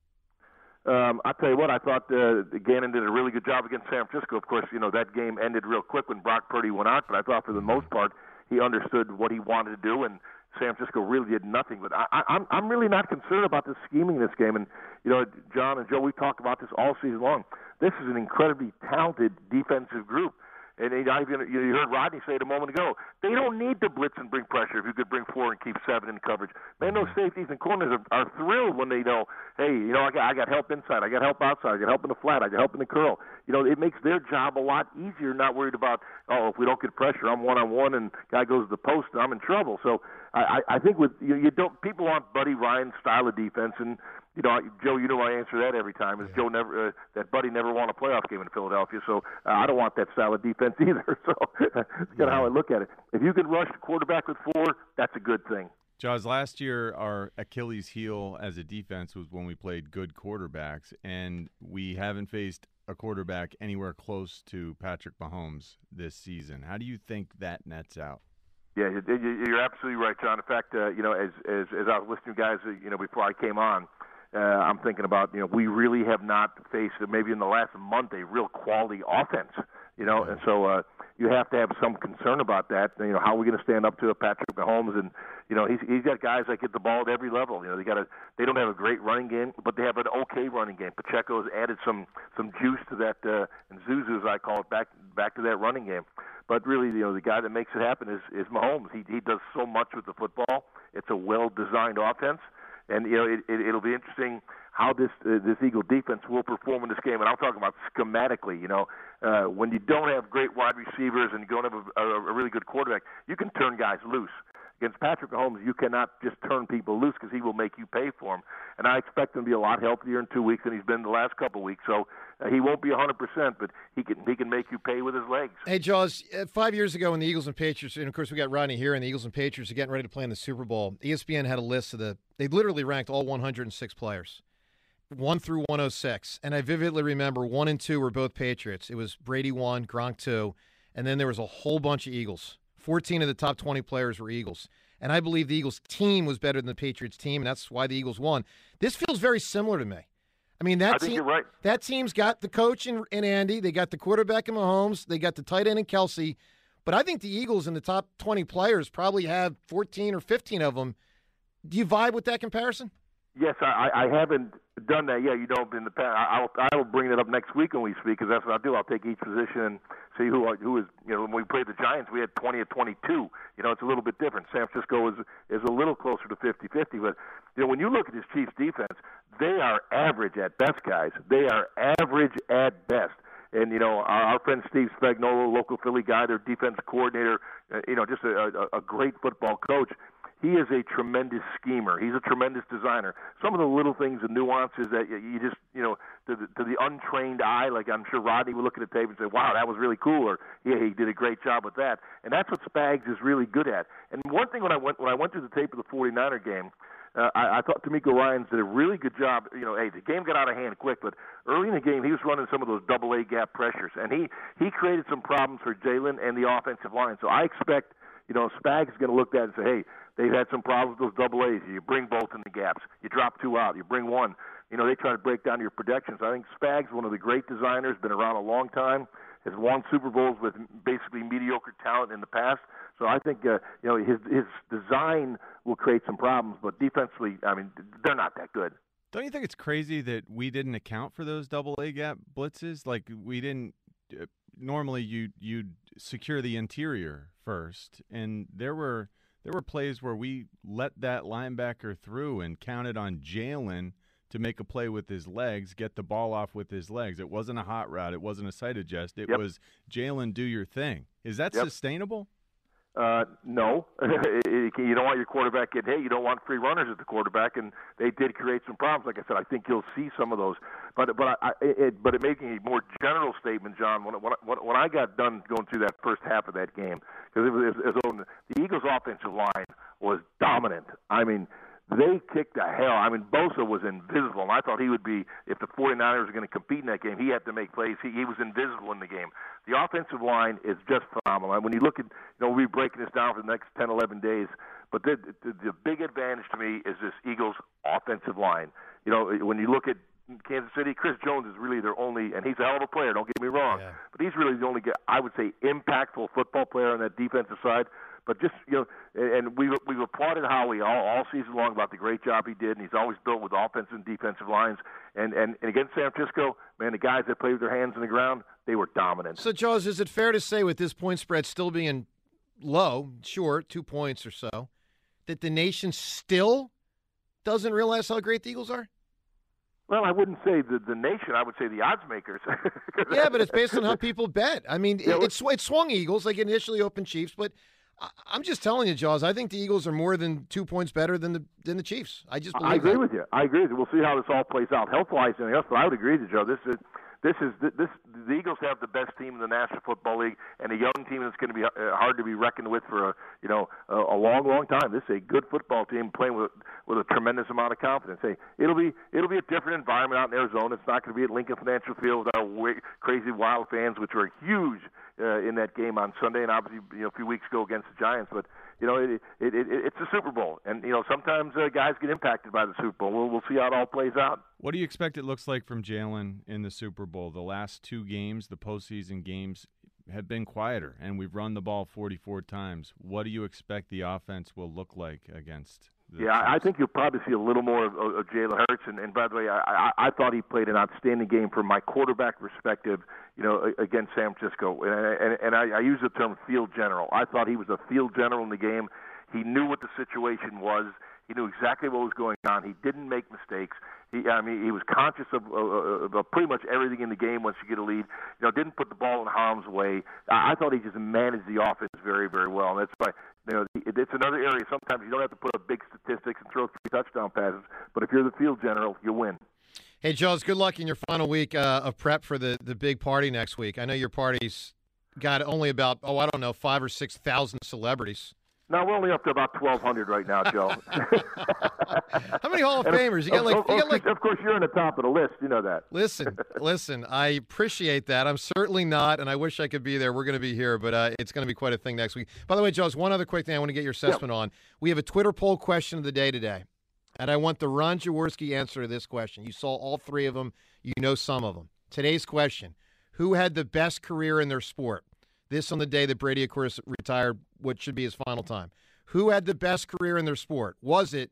Um, I tell you what, I thought uh, Gannon did a really good job against San Francisco. Of course, you know that game ended real quick when Brock Purdy went out, but I thought for the most part he understood what he wanted to do, and San Francisco really did nothing. But I, I, I'm I'm really not concerned about the scheming in this game. And you know, John and Joe, we've talked about this all season long. This is an incredibly talented defensive group. And you, heard Rodney say it a moment ago. They don't need to blitz and bring pressure if you could bring four and keep seven in coverage. Man, those mm-hmm. safeties and corners are, are thrilled when they know, hey, you know, I got, I got help inside, I got help outside, I got help in the flat, I got help in the curl. You know, it makes their job a lot easier. Not worried about, oh, if we don't get pressure, I'm one on one, and guy goes to the post, and I'm in trouble. So I, I think with you, you don't people want Buddy Ryan style of defense, and you know, Joe, you know I answer that every time. Is Joe never uh, that Buddy never won a playoff game in Philadelphia? So uh, I don't want that of defense <laughs> either. So that's kind of how I look at it. If you can rush the quarterback with four, that's a good thing. Jaws, last year our Achilles heel as a defense was when we played good quarterbacks, and we haven't faced a quarterback anywhere close to Patrick Mahomes this season. How do you think that nets out? Yeah, you- you- you're absolutely right, John. In fact, uh, you know, as as as I was listening to guys, uh, you know, before I came on, uh, I'm thinking about, you know, we really have not faced maybe in the last month a real quality offense, you know, and so uh, you have to have some concern about that. You know, how are we going to stand up to a Patrick Mahomes? And you know, he's he's got guys that get the ball at every level. You know, they got a they don't have a great running game, but they have an okay running game. Pacheco has added some some juice to that, uh, and Zuzu, as I call it, back back to that running game. But really, you know, the guy that makes it happen is is Mahomes. He he does so much with the football. It's a well designed offense and you know it, it, it'll be interesting how this uh, this Eagle defense will perform in this game. And I'm talking about schematically. You know, uh, when you don't have great wide receivers and you don't have a, a, a really good quarterback, you can turn guys loose. Against Patrick Mahomes, you cannot just turn people loose because he will make you pay for them. And I expect him to be a lot healthier in two weeks than he's been the last couple weeks. So uh, he won't be 100%, but he can he can make you pay with his legs. Hey, Jaws, uh, five years ago when the Eagles and Patriots, and of course we got Rodney here, and the Eagles and Patriots are getting ready to play in the Super Bowl, ESPN had a list of the, they literally ranked all 106 players, 1 through 106. And I vividly remember 1 and 2 were both Patriots. It was Brady 1, Gronk 2, and then there was a whole bunch of Eagles. 14 of the top 20 players were Eagles. and I believe the Eagles team was better than the Patriots team, and that's why the Eagles won. This feels very similar to me. I mean, that I team, right. that team's got the coach and, in Andy, they got the quarterback in Mahomes, they got the tight end in Kelce, but I think the Eagles in the top 20 players probably have 14 or 15 of them. Do you vibe with that comparison? Yes, I, I haven't done that yet. You know, in the past, I- I'll I'll bring it up next week when we speak because that's what I'll do. I'll take each position and see who who is. You know, when we played the Giants, we had 20 or 22. You know, it's a little bit different. San Francisco is is a little closer to 50-50. But you know, when you look at this Chiefs defense, they are average at best, guys. They are average at best. And you know, our, our friend Steve Spagnuolo, local Philly guy, their defense coordinator, uh, you know, just a, a, a great football coach. He is a tremendous schemer. He's a tremendous designer. Some of the little things and nuances that you- you just, you know, to the, to the untrained eye, like I'm sure Rodney would look at the tape and say, "Wow, that was really cool," or "Yeah, he did a great job with that." And that's what Spags is really good at. And one thing when I went when I went through the tape of the 49er game, uh, I, I thought DeMeco Ryans did a really good job. You know, hey, the game got out of hand quick, but early in the game he was running some of those double A gap pressures, and he he created some problems for Jalen and the offensive line. So I expect, you know, Spags is going to look at it and say, hey, they've had some problems with those double A's. You bring both in the gaps. You drop two out. You bring one. You know, they try to break down your projections. I think Spags, one of the great designers, been around a long time, has won Super Bowls with basically mediocre talent in the past. So I think uh, you know his his design will create some problems, but defensively, I mean, they're not that good. Don't you think it's crazy that we didn't account for those double A gap blitzes? Like we didn't. Uh, normally, you you'd secure the interior first, and there were there were plays where we let that linebacker through and counted on Jalen to make a play with his legs, get the ball off with his legs. It wasn't a hot route. It wasn't a sight adjust. It Yep. was Jalen, do your thing. Is that Yep. sustainable? Uh, no, <laughs> you don't want your quarterback getting hit. You don't want free runners at the quarterback, and they did create some problems. Like I said, I think you'll see some of those. But but I, it, but it making a more general statement, John. When when when I got done going through that first half of that game, because it was, it was the Eagles' offensive line was dominant. I mean, they kicked the hell. I mean, Bosa was invisible, and I thought he would be if the 49ers were going to compete in that game. He had to make plays. He, he was invisible in the game. The offensive line is just phenomenal. And when you look at, you know, we'll be breaking this down for the next 10, 11 days. But the, the, the big advantage to me is this Eagles offensive line. You know, when you look at Kansas City, Chris Jones is really their only, and he's a hell of a player. Don't get me wrong, Yeah. but he's really the only, I would say, impactful football player on that defensive side. But just you know, and we we've applauded Howie all, all season long about the great job he did, and he's always built with offensive and defensive lines. And and and against San Francisco, man, the guys that played with their hands in the ground, they were dominant. So, Jaws, is it fair to say with this point spread still being low, short, two points or so, that the nation still doesn't realize how great the Eagles are? Well, I wouldn't say the the nation. I would say the odds makers. Yeah, but it's based on how <laughs> people bet. I mean, Yeah, it, it's it swung Eagles like it initially opened Chiefs, but I'm just telling you, Jaws. I think the Eagles are more than two points better than the than the Chiefs. I just believe I agree that. with you. I agree with you. We'll see how this all plays out health wise and else, but I would agree with you, Joe. This is this is this the Eagles have the best team in the National Football League and a young team that's going to be uh, hard to be reckoned with for a you know a, a long, long time. This is a good football team playing with with a tremendous amount of confidence. Hey, it'll be it'll be a different environment out in Arizona. It's not going to be at Lincoln Financial Field with our crazy Wild fans, which were huge uh, in that game on Sunday, and obviously you know a few weeks ago against the Giants. But you know it, it, it it's a Super Bowl, and you know sometimes uh, guys get impacted by the Super Bowl. We'll we'll see how it all plays out. What do you expect it looks like from Jalen in the Super Bowl? The last two games, the postseason games, have been quieter, and we've run the ball 44 times. What do you expect the offense will look like against? Yeah, I think you'll probably see a little more of, of, Jalen Hurts. And, and by the way, I, I, I thought he played an outstanding game from my quarterback perspective. You know, against San Francisco, and, and, and I, I use the term field general. I thought he was a field general in the game. He knew what the situation was. He knew exactly what was going on. He didn't make mistakes. He, I mean, he was conscious of, of, of pretty much everything in the game once you get a lead. You know, didn't put the ball in harm's way. I, I thought he just managed the offense very, very well. And that's why, you know, it's another area. Sometimes you don't have to put up big statistics and throw three touchdown passes, but if you're the field general, you win. Hey, Jaws, good luck in your final week uh, of prep for the the big party next week. I know your party's got only about oh I don't know five or six thousand celebrities. No, we're only up to about 1,200 right now, Joe. <laughs> <laughs> How many Hall of And Famers? You got like, of, you got like of course, you're on the top of the list. You know that. Listen, <laughs> listen. I appreciate that. I'm certainly not, and I wish I could be there. We're going to be here, but uh, it's going to be quite a thing next week. By the way, Joe, one other quick thing I want to get your assessment on. We have a Twitter poll question of the day today, and I want the Ron Jaworski answer to this question. You saw all three of them. You know some of them. Today's question: Who had the best career in their sport? This on the day that Brady, of course, retired. What should be his final time? Who had the best career in their sport? Was it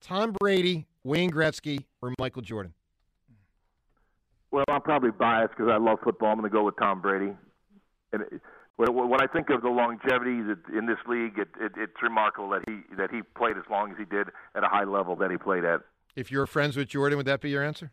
Tom Brady, Wayne Gretzky, or Michael Jordan? Well, I'm probably biased because I love football. I'm going to go with Tom Brady. And it, when, I think of the longevity in this league, it, it, it's remarkable that he that he played as long as he did at a high level that he played at. If you're friends with Jordan, would that be your answer?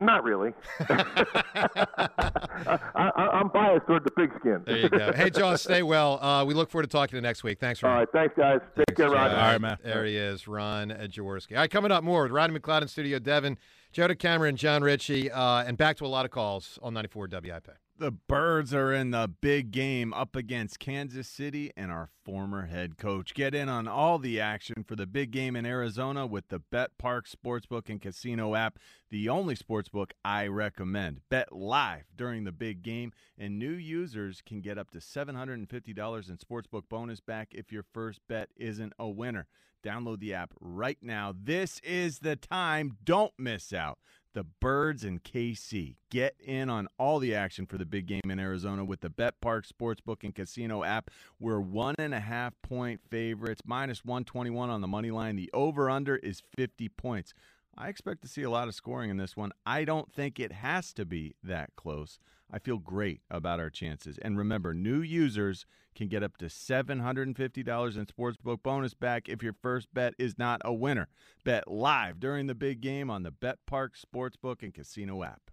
Not really. <laughs> <laughs> I, I, I'm biased toward the pigskin. There you go. <laughs> Hey, John, stay well. Uh, we look forward to talking to you next week. Thanks, Ron. All right, thanks, guys. Take care, Ron. All All right, man. There he is, Ron Jaworski. All right, coming up more with Rodney McLeod in studio, Devin, Joe Cameron, John Ritchie, uh, and back to a lot of calls on 94 WIP. The Birds are in the big game up against Kansas City and our former head coach. Get in on all the action for the big game in Arizona with the Bet Park Sportsbook and Casino app, the only sportsbook I recommend. Bet live during the big game, and new users can get up to $750 in sportsbook bonus back if your first bet isn't a winner. Download the app right now. This is the time. Don't miss out the Birds and KC. Get in on all the action for the big game in Arizona with the Bet Park Sportsbook and Casino app. We're one and a half point favorites, minus 121 on the money line. The over under is 50 points. I expect to see a lot of scoring in this one. I don't think it has to be that close. I feel great about our chances. And remember, new users can get up to $750 in sportsbook bonus back if your first bet is not a winner. Bet live during the big game on the Bet Park Sportsbook and Casino app.